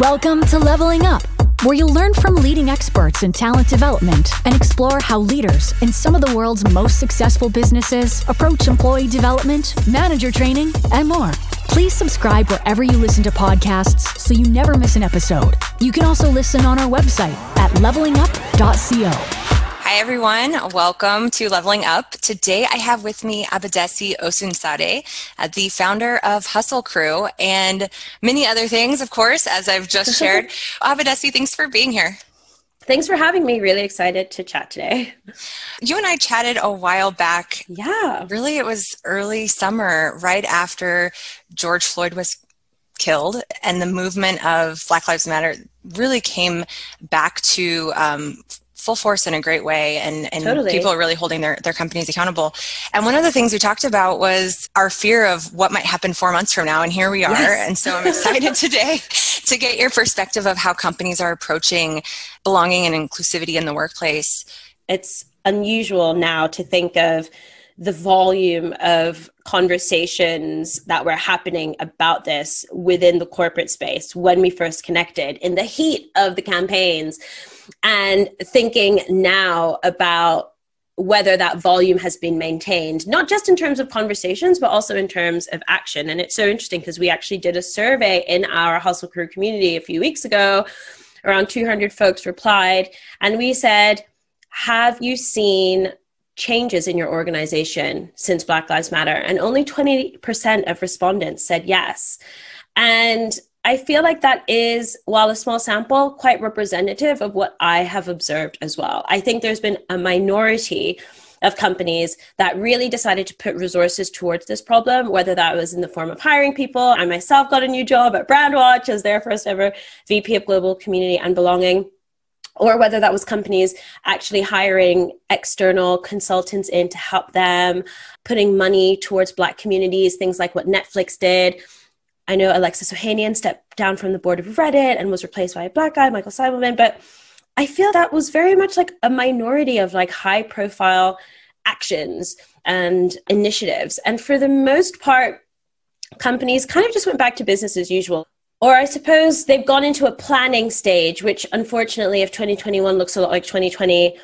Welcome to Leveling Up, where you'll learn from leading experts in talent development and explore how leaders in some of the world's most successful businesses approach employee development, manager training, and more. Please subscribe wherever you listen to podcasts so you never miss an episode. You can also listen on our website at levelingup.co. Hi, everyone. Welcome to Leveling Up. Today, I have with me Abadesi Osunsade, uh, the founder of Hustle Crew, and many other things, of course, as I've just shared. Abadesi, thanks for being here. Thanks for having me. Really excited to chat today. You and I chatted a while back. Yeah. Really, it was early summer, right after George Floyd was killed, and the movement of Black Lives Matter really came back to um, full force in a great way and, and totally. people are really holding their, their companies accountable and one of the things we talked about was our fear of what might happen four months from now and here we are yes. and so i'm excited today to get your perspective of how companies are approaching belonging and inclusivity in the workplace it's unusual now to think of the volume of conversations that were happening about this within the corporate space when we first connected in the heat of the campaigns and thinking now about whether that volume has been maintained, not just in terms of conversations, but also in terms of action. And it's so interesting because we actually did a survey in our Hustle Crew community a few weeks ago. Around 200 folks replied, and we said, Have you seen changes in your organization since Black Lives Matter? And only 20% of respondents said yes. And I feel like that is, while a small sample, quite representative of what I have observed as well. I think there's been a minority of companies that really decided to put resources towards this problem, whether that was in the form of hiring people. I myself got a new job at Brandwatch as their first ever VP of Global Community and Belonging or whether that was companies actually hiring external consultants in to help them, putting money towards Black communities, things like what Netflix did. I know Alexis Ohanian stepped down from the board of Reddit and was replaced by a black guy, Michael Seimelman, but I feel that was very much like a minority of like high profile actions and initiatives. And for the most part, companies kind of just went back to business as usual. Or I suppose they've gone into a planning stage, which unfortunately, if 2021 looks a lot like 2020,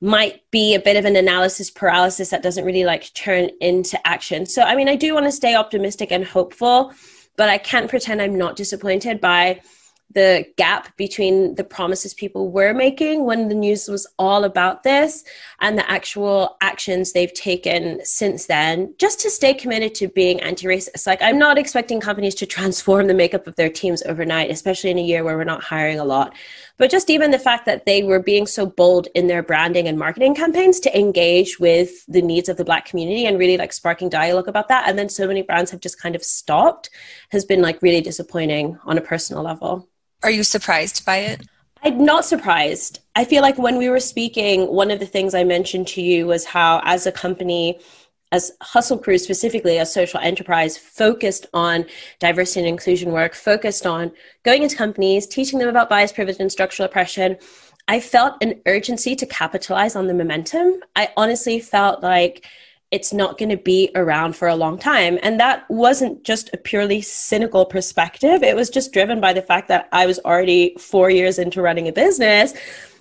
might be a bit of an analysis paralysis that doesn't really like turn into action. So, I mean, I do want to stay optimistic and hopeful but I can't pretend I'm not disappointed by the gap between the promises people were making when the news was all about this and the actual actions they've taken since then just to stay committed to being anti-racist. Like i'm not expecting companies to transform the makeup of their teams overnight especially in a year where we're not hiring a lot. But just even the fact that they were being so bold in their branding and marketing campaigns to engage with the needs of the black community and really like sparking dialogue about that and then so many brands have just kind of stopped has been like really disappointing on a personal level are you surprised by it? I'm not surprised. I feel like when we were speaking, one of the things I mentioned to you was how, as a company, as Hustle Crew specifically, a social enterprise focused on diversity and inclusion work, focused on going into companies, teaching them about bias, privilege, and structural oppression, I felt an urgency to capitalize on the momentum. I honestly felt like it's not going to be around for a long time. And that wasn't just a purely cynical perspective. It was just driven by the fact that I was already four years into running a business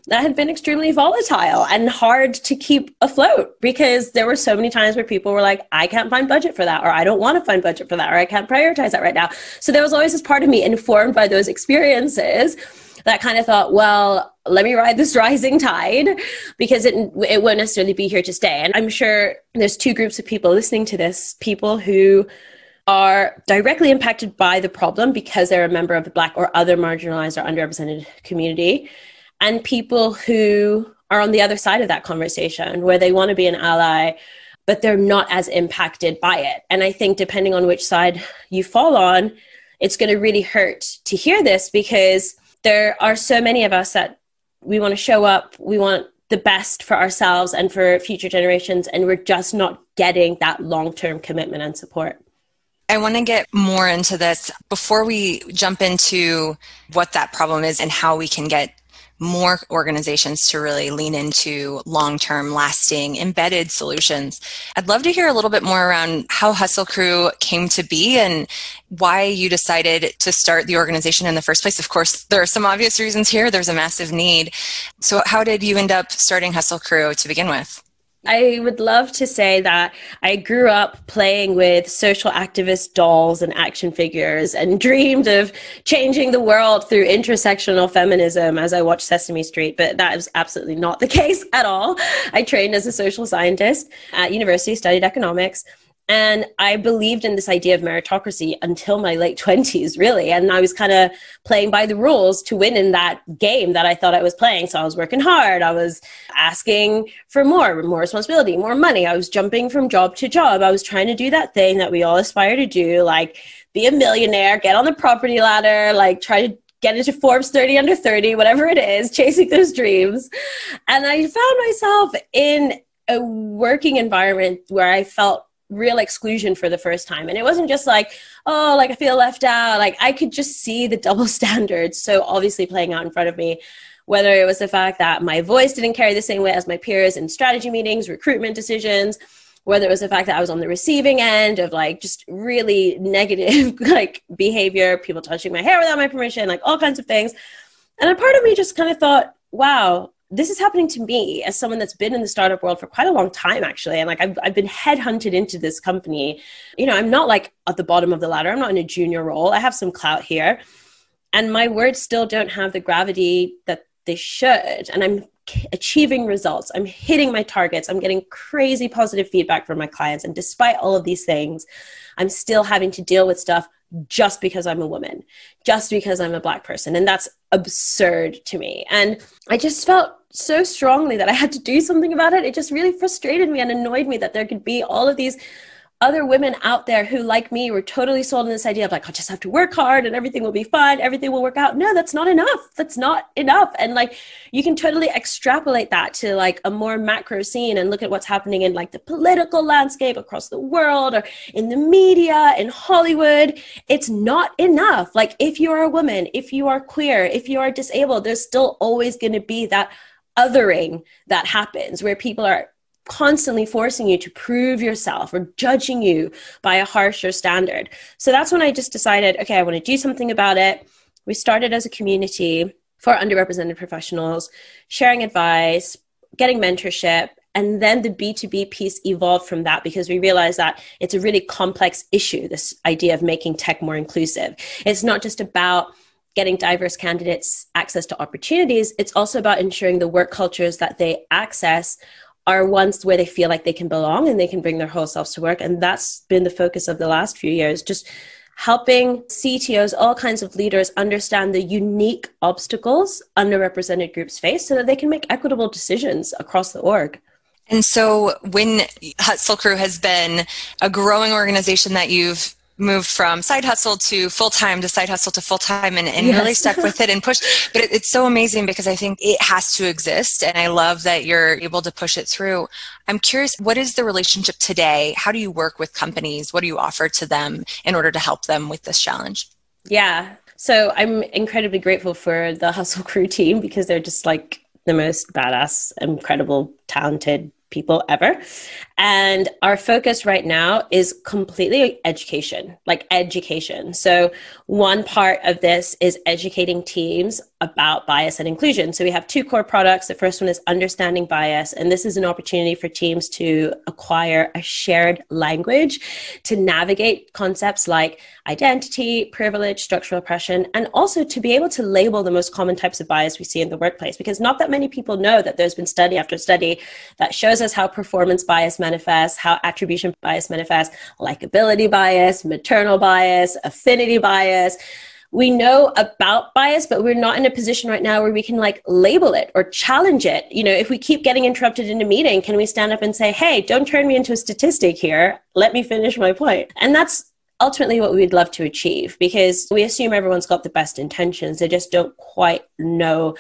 that had been extremely volatile and hard to keep afloat because there were so many times where people were like, I can't find budget for that, or I don't want to find budget for that, or I can't prioritize that right now. So there was always this part of me informed by those experiences that kind of thought, well, let me ride this rising tide because it, it won't necessarily be here to stay. And I'm sure there's two groups of people listening to this people who are directly impacted by the problem because they're a member of the Black or other marginalized or underrepresented community, and people who are on the other side of that conversation where they want to be an ally but they're not as impacted by it. And I think depending on which side you fall on, it's going to really hurt to hear this because there are so many of us that we want to show up, we want the best for ourselves and for future generations, and we're just not getting that long term commitment and support. I want to get more into this before we jump into what that problem is and how we can get more organizations to really lean into long term, lasting, embedded solutions. I'd love to hear a little bit more around how Hustle Crew came to be and why you decided to start the organization in the first place. Of course, there are some obvious reasons here, there's a massive need. So, how did you end up starting Hustle Crew to begin with? I would love to say that I grew up playing with social activist dolls and action figures and dreamed of changing the world through intersectional feminism as I watched Sesame Street, but that is absolutely not the case at all. I trained as a social scientist at university, studied economics, and I believed in this idea of meritocracy until my late 20s, really. And I was kind of playing by the rules to win in that game that I thought I was playing. So I was working hard. I was asking for more, more responsibility, more money. I was jumping from job to job. I was trying to do that thing that we all aspire to do, like be a millionaire, get on the property ladder, like try to get into Forbes 30 under 30, whatever it is, chasing those dreams. And I found myself in a working environment where I felt real exclusion for the first time. And it wasn't just like, oh, like I feel left out. Like I could just see the double standards so obviously playing out in front of me. Whether it was the fact that my voice didn't carry the same weight as my peers in strategy meetings, recruitment decisions, whether it was the fact that I was on the receiving end of like just really negative like behavior, people touching my hair without my permission, like all kinds of things. And a part of me just kind of thought, wow, this is happening to me as someone that's been in the startup world for quite a long time actually. And like I've, I've been headhunted into this company. You know i'm not like at the bottom of the ladder. I'm not in a junior role. I have some clout here. And my words still don't have the gravity that they should. And i'm achieving results. I'm hitting my targets. I'm getting crazy positive feedback from my clients. And despite all of these things i'm still having to deal with stuff just because I'm a woman, just because I'm a black person. And that's absurd to me. And I just felt so strongly that I had to do something about it. It just really frustrated me and annoyed me that there could be all of these other women out there who, like me, were totally sold on this idea of like, I just have to work hard and everything will be fine, everything will work out. No, that's not enough. That's not enough. And like, you can totally extrapolate that to like a more macro scene and look at what's happening in like the political landscape across the world or in the media, in Hollywood. It's not enough. Like, if you are a woman, if you are queer, if you are disabled, there's still always going to be that othering that happens where people are constantly forcing you to prove yourself or judging you by a harsher standard. So that's when I just decided, okay, I want to do something about it. We started as a community for underrepresented professionals, sharing advice, getting mentorship, and then the B2B piece evolved from that because we realized that it's a really complex issue, this idea of making tech more inclusive. It's not just about getting diverse candidates access to opportunities, it's also about ensuring the work cultures that they access are ones where they feel like they can belong and they can bring their whole selves to work. And that's been the focus of the last few years, just helping CTOs, all kinds of leaders understand the unique obstacles underrepresented groups face so that they can make equitable decisions across the org. And so when Hustle Crew has been a growing organization that you've moved from side hustle to full time to side hustle to full time and, and yes. really stuck with it and pushed. But it, it's so amazing because I think it has to exist. And I love that you're able to push it through. I'm curious, what is the relationship today? How do you work with companies? What do you offer to them in order to help them with this challenge? Yeah. So I'm incredibly grateful for the Hustle Crew team because they're just like the most badass, incredible, talented people ever. And our focus right now is completely education, like education. So, one part of this is educating teams about bias and inclusion. So, we have two core products. The first one is understanding bias, and this is an opportunity for teams to acquire a shared language to navigate concepts like identity, privilege, structural oppression, and also to be able to label the most common types of bias we see in the workplace. Because not that many people know that there's been study after study that shows us how performance bias manifests, how attribution bias manifests, likability bias, maternal bias, affinity bias. We know about bias but we're not in a position right now where we can like label it or challenge it. You know if we keep getting interrupted in a meeting can we stand up and say hey don't turn me into a statistic here. Let me finish my point. And that's ultimately what we'd love to achieve because we assume everyone's got the best intentions. They just don't quite know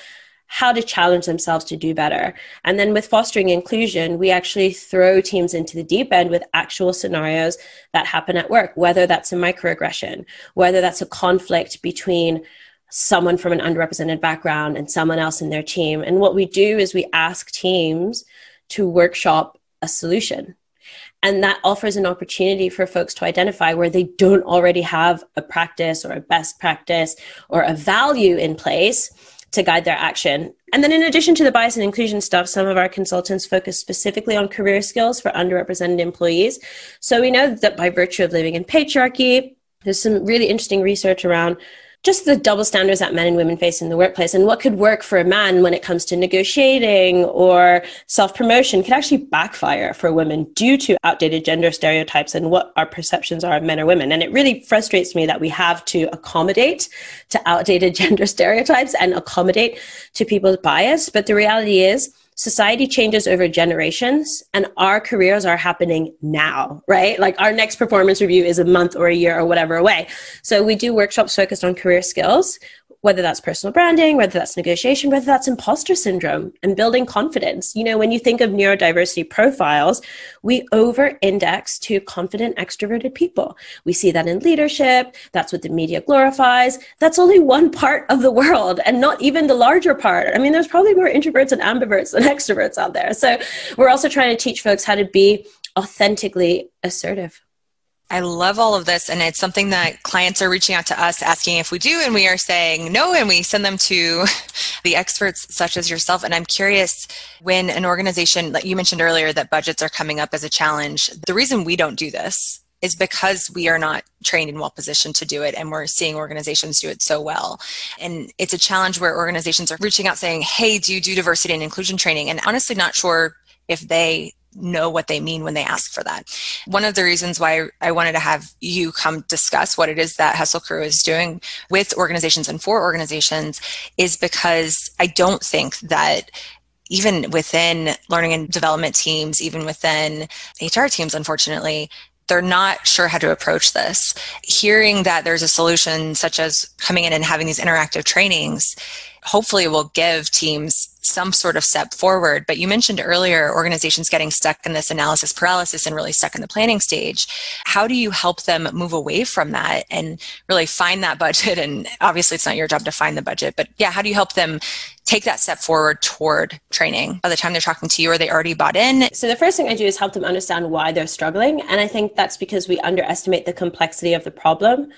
how to challenge themselves to do better. And then with fostering inclusion, we actually throw teams into the deep end with actual scenarios that happen at work, whether that's a microaggression, whether that's a conflict between someone from an underrepresented background and someone else in their team. And what we do is we ask teams to workshop a solution. And that offers an opportunity for folks to identify where they don't already have a practice or a best practice or a value in place to guide their action. And then, in addition to the bias and inclusion stuff, some of our consultants focus specifically on career skills for underrepresented employees. So, we know that by virtue of living in patriarchy, there's some really interesting research around just the double standards that men and women face in the workplace and what could work for a man when it comes to negotiating or self promotion could actually backfire for women due to outdated gender stereotypes and what our perceptions are of men or women. And it really frustrates me that we have to accommodate to outdated gender stereotypes and accommodate to people's bias. But the reality is, society changes over generations and our careers are happening now, right? Like our next performance review is a month or a year or whatever away. So we do workshops focused on career skills whether that's personal branding, whether that's negotiation, whether that's imposter syndrome and building confidence. You know, when you think of neurodiversity profiles, we over index to confident, extroverted people. We see that in leadership. That's what the media glorifies. That's only one part of the world and not even the larger part. I mean, there's probably more introverts and ambiverts than extroverts out there. So we're also trying to teach folks how to be authentically assertive. I love all of this. And it's something that clients are reaching out to us asking if we do, and we are saying no, and we send them to the experts such as yourself. And I'm curious when an organization, like you mentioned earlier, that budgets are coming up as a challenge, the reason we don't do this is because we are not trained and well positioned to do it and we're seeing organizations do it so well and it's a challenge where organizations are reaching out saying hey do you do diversity and inclusion training and honestly not sure if they know what they mean when they ask for that. One of the reasons why I wanted to have you come discuss what it is that Hustle Crew is doing with organizations and for organizations is because I don't think that even within learning and development teams, even within HR teams, unfortunately, they're not sure how to approach this. Hearing that there's a solution such as coming in and having these interactive trainings hopefully will give teams some sort of step forward. But you mentioned earlier organizations getting stuck in this analysis paralysis and really stuck in the planning stage. How do you help them move away from that and really find that budget? And obviously, it's not your job to find the budget, but yeah, how do you help them take that step forward toward training by the time they're talking to you? Are they already bought in? So, the first thing I do is help them understand why they're struggling. And I think that's because we underestimate the complexity of the problem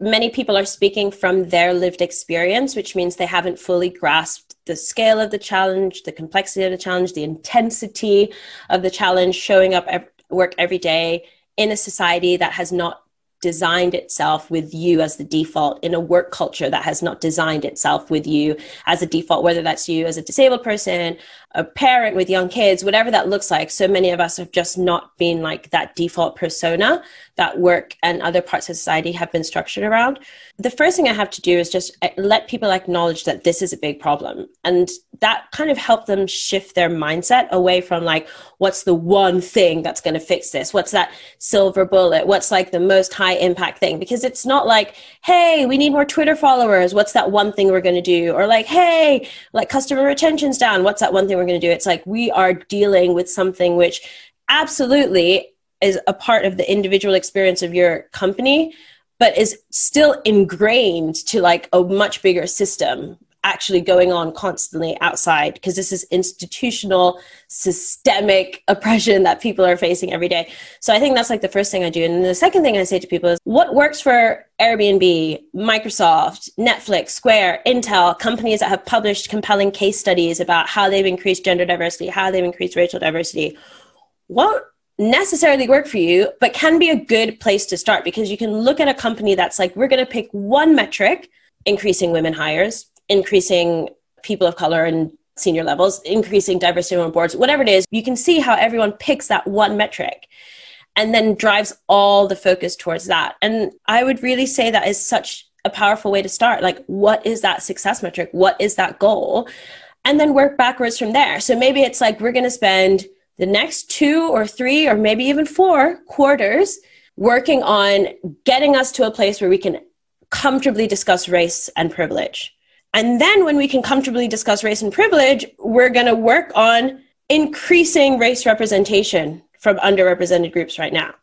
many people are speaking from their lived experience, which means they haven't fully grasped the scale of the challenge, the complexity of the challenge, the intensity of the challenge, showing up at work every day in a society that has not designed itself with you as the default in a work culture that has not designed itself with you as a default, whether that's you as a disabled person, a parent with young kids, whatever that looks like. So many of us have just not been like that default persona that work and other parts of society have been structured around. The first thing I have to do is just eh, let people acknowledge that this is a big problem. And that kind of helped them shift their mindset away from like, what's the one thing that's going to fix this? What's that silver bullet? What's like the most high impact thing? Because it's not like, hey, we need more Twitter followers. What's that one thing we're going to do? Or like, hey, like customer retention's down. What's that one thing we're going to do? It's like we are dealing with something which absolutely is a part of the individual experience of your company but is still ingrained to like a much bigger system actually going on constantly outside because this is institutional systemic oppression that people are facing every day. So i think that's like the first thing i do. And the second thing i say to people is what works for airbnb microsoft netflix square intel companies that have published compelling case studies about how they've increased gender diversity how they've increased racial diversity what necessarily work for you, but can be a good place to start. Because you can look at a company that's like, we're going to pick one metric, increasing women hires, increasing people of color and senior levels, increasing diversity on boards, whatever it is, you can see how everyone picks that one metric and then drives all the focus towards that. And I would really say that is such a powerful way to start. Like, what is that success metric? What is that goal? And then work backwards from there. So maybe it's like, we're going to spend the next two or three or maybe even four quarters working on getting us to a place where we can comfortably discuss race and privilege. And then when we can comfortably discuss race and privilege, we're going to work on increasing race representation from underrepresented groups right now.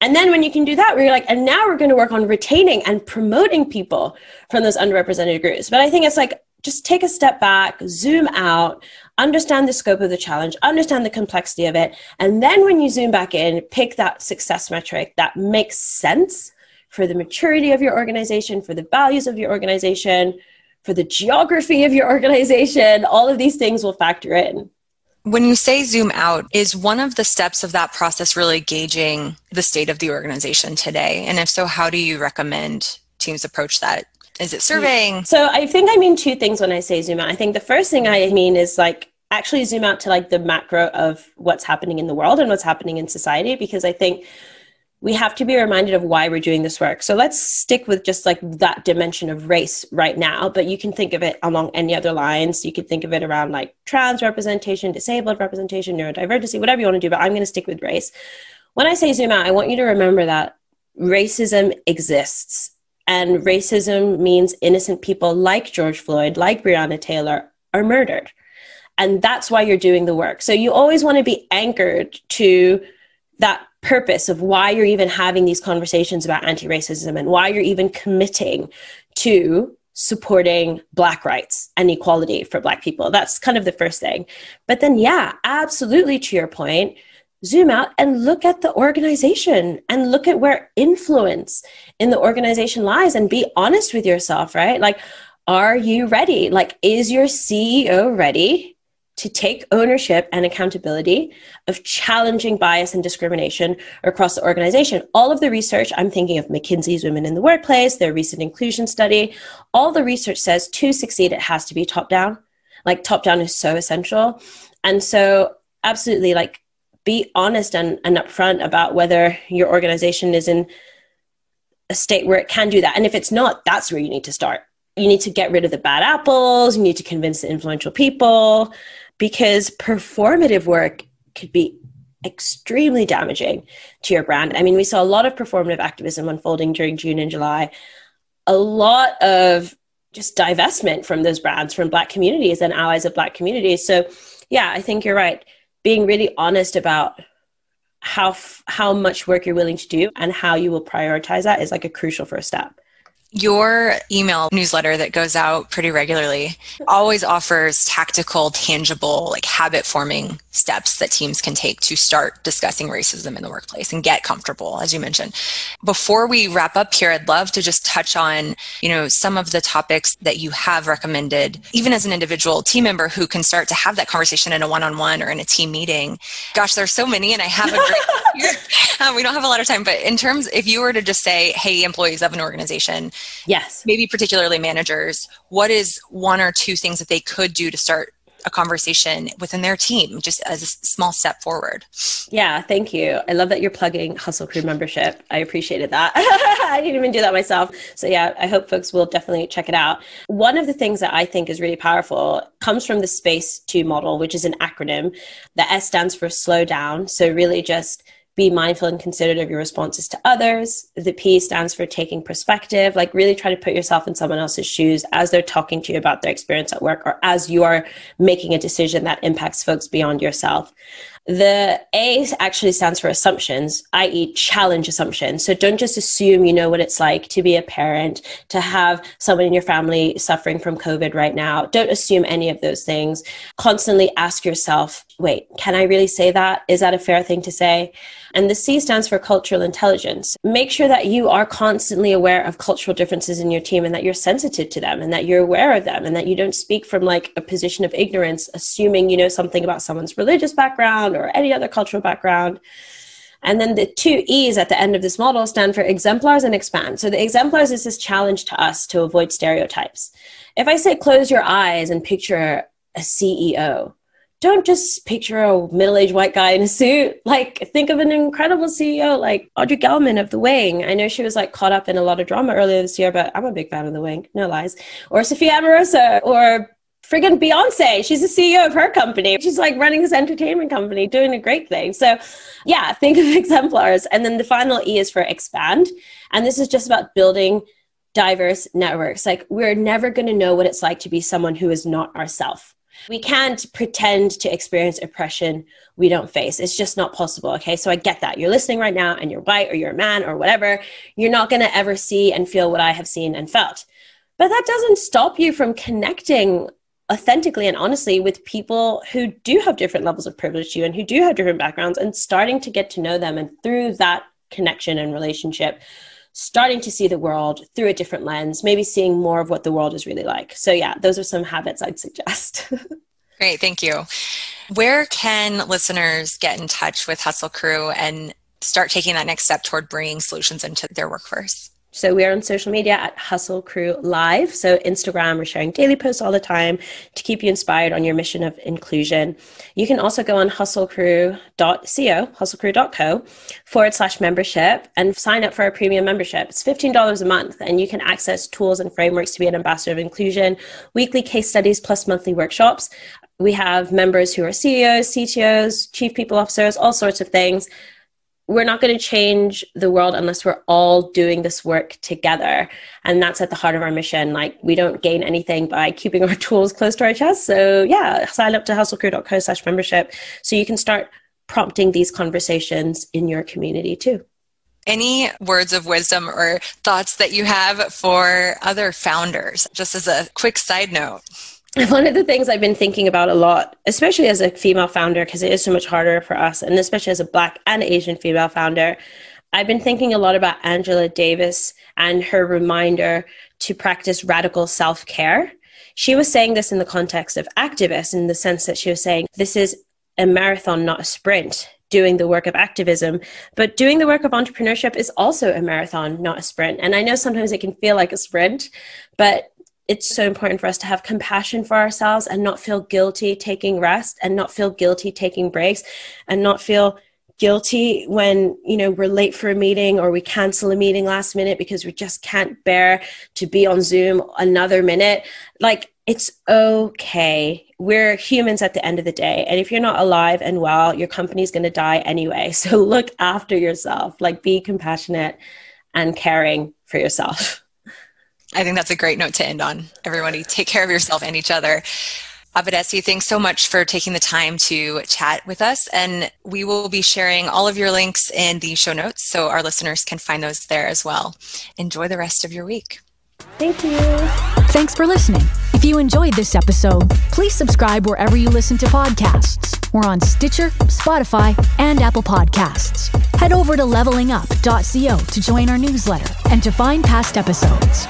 And then when you can do that, we're like, and now we're going to work on retaining and promoting people from those underrepresented groups. But I think it's like, just take a step back, zoom out, understand the scope of the challenge, understand the complexity of it. And then when you zoom back in, pick that success metric that makes sense for the maturity of your organization, for the values of your organization, for the geography of your organization. All of these things will factor in. When you say zoom out, is one of the steps of that process really gauging the state of the organization today? And if so, how do you recommend teams approach that? Is it surveying? So I think I mean two things when I say zoom out. I think the first thing I mean is like actually zoom out to like the macro of what's happening in the world and what's happening in society because I think we have to be reminded of why we're doing this work. So let's stick with just like that dimension of race right now, but you can think of it along any other lines. You could think of it around like trans representation, disabled representation, neurodiversity, whatever you want to do, but I'm going to stick with race. When I say zoom out, I want you to remember that racism exists and racism means innocent people like George Floyd, like Breonna Taylor, are murdered. And that's why you're doing the work. So you always want to be anchored to that purpose of why you're even having these conversations about anti racism and why you're even committing to supporting Black rights and equality for Black people. That's kind of the first thing. But then, yeah, absolutely to your point, zoom out and look at the organization and look at where influence in the organization lies and be honest with yourself, right? Like, are you ready? Like, is your CEO ready to take ownership and accountability of challenging bias and discrimination across the organization? All of the research, I'm thinking of McKinsey's Women in the Workplace, their recent inclusion study, all the research says to succeed, it has to be top down. Like, top down is so essential. And so, absolutely, like, be honest and, and upfront about whether your organization is in a state where it can do that. And if it's not, that's where you need to start. You need to get rid of the bad apples, you need to convince the influential people because performative work could be extremely damaging to your brand. I mean, we saw a lot of performative activism unfolding during June and July, a lot of just divestment from those brands from Black communities and allies of Black communities. So, yeah, I think you're right being really honest about how how much work you're willing to do and how you will prioritize that is like a crucial first step your email newsletter that goes out pretty regularly always offers tactical, tangible, like habit forming steps that teams can take to start discussing racism in the workplace and get comfortable, as you mentioned. Before we wrap up here, I'd love to just touch on, you know, some of the topics that you have recommended, even as an individual team member who can start to have that conversation in a one-on-one or in a team meeting. Gosh, there's so many, and I have a great. we don't have a lot of time, but in terms, if you were to just say, "Hey, employees of an organization," yes, maybe particularly managers, what is one or two things that they could do to start a conversation within their team just as a small step forward. Yeah, thank you. I love that you're plugging Hustle Crew membership. I appreciated that. I didn't even do that myself. So, yeah, I hope folks will definitely check it out. One of the things that I think is really powerful comes from the SPACE 2 model, which is an acronym. The S stands for slow down. So, really just be mindful and considerate of your responses to others. The P stands for taking perspective, like really try to put yourself in someone else's shoes as they're talking to you about their experience at work or as you are making a decision that impacts folks beyond yourself. The A actually stands for assumptions, i.e., challenge assumptions. So don't just assume you know what it's like to be a parent, to have someone in your family suffering from COVID right now. Don't assume any of those things. Constantly ask yourself, wait, can I really say that? Is that a fair thing to say? And the C stands for cultural intelligence. Make sure that you are constantly aware of cultural differences in your team and that you're sensitive to them and that you're aware of them and that you don't speak from like a position of ignorance, assuming you know something about someone's religious background or any other cultural background. And then the two E's at the end of this model stand for exemplars and expand. So the exemplars is this challenge to us to avoid stereotypes. If I say close your eyes and picture a CEO, don't just picture a middle-aged white guy in a suit. Like think of an incredible CEO like Audrey Gelman of The Wing. I know she was like caught up in a lot of drama earlier this year, but I'm a big fan of The Wing. No lies. Or Sophia Amoruso or friggin' Beyonce. She's the CEO of her company. She's like running this entertainment company, doing a great thing. So, yeah, think of exemplars. And then the final E is for expand. And this is just about building diverse networks. Like, we're never going to know what it's like to be someone who is not ourselves. We can't pretend to experience oppression we don't face. It's just not possible. Okay. So I get that. You're listening right now and you're white or you're a man or whatever. You're not going to ever see and feel what I have seen and felt. But that doesn't stop you from connecting authentically and honestly with people who do have different levels of privilege to you and who do have different backgrounds and starting to get to know them. And through that connection and relationship, starting to see the world through a different lens, maybe seeing more of what the world is really like. So, yeah, those are some habits I'd suggest. Great, thank you. Where can listeners get in touch with Hustle Crew and start taking that next step toward bringing solutions into their workforce? So we are on social media at Hustle Crew Live. So Instagram, we're sharing daily posts all the time to keep you inspired on your mission of inclusion. You can also go on hustlecrew.co, hustlecrew.co forward slash membership and sign up for our premium membership. It's $15 a month and you can access tools and frameworks to be an ambassador of inclusion, weekly case studies plus monthly workshops. We have members who are CEOs, CTOs, chief people officers, all sorts of things we're not going to change the world unless we're all doing this work together. And that's at the heart of our mission. Like we don't gain anything by keeping our tools close to our chest. So yeah sign up to hustlecrew.co slash membership so you can start prompting these conversations in your community too. Any words of wisdom or thoughts that you have for other founders? Just as a quick side note one of the things I've been thinking about a lot, especially as a female founder, because it is so much harder for us, and especially as a Black and Asian female founder, I've been thinking a lot about Angela Davis and her reminder to practice radical self care. She was saying this in the context of activists, in the sense that she was saying, this is a marathon, not a sprint doing the work of activism. But doing the work of entrepreneurship is also a marathon, not a sprint. And I know sometimes it can feel like a sprint, but it's so important for us to have compassion for ourselves and not feel guilty taking rest and not feel guilty taking breaks and not feel guilty when you know we're late for a meeting or we cancel a meeting last minute because we just can't bear to be on zoom another minute. Like it's okay. We're humans at the end of the day. And if you're not alive and well your company's going to die anyway. So look after yourself. Like be compassionate and caring for yourself I think that's a great note to end on. Everybody, take care of yourself and each other. Abadesi, thanks so much for taking the time to chat with us. And we will be sharing all of your links in the show notes so our listeners can find those there as well. Enjoy the rest of your week. Thank you. Thanks for listening. If you enjoyed this episode, please subscribe wherever you listen to podcasts. We're on Stitcher, Spotify, and Apple Podcasts. Head over to levelingup.co to join our newsletter and to find past episodes.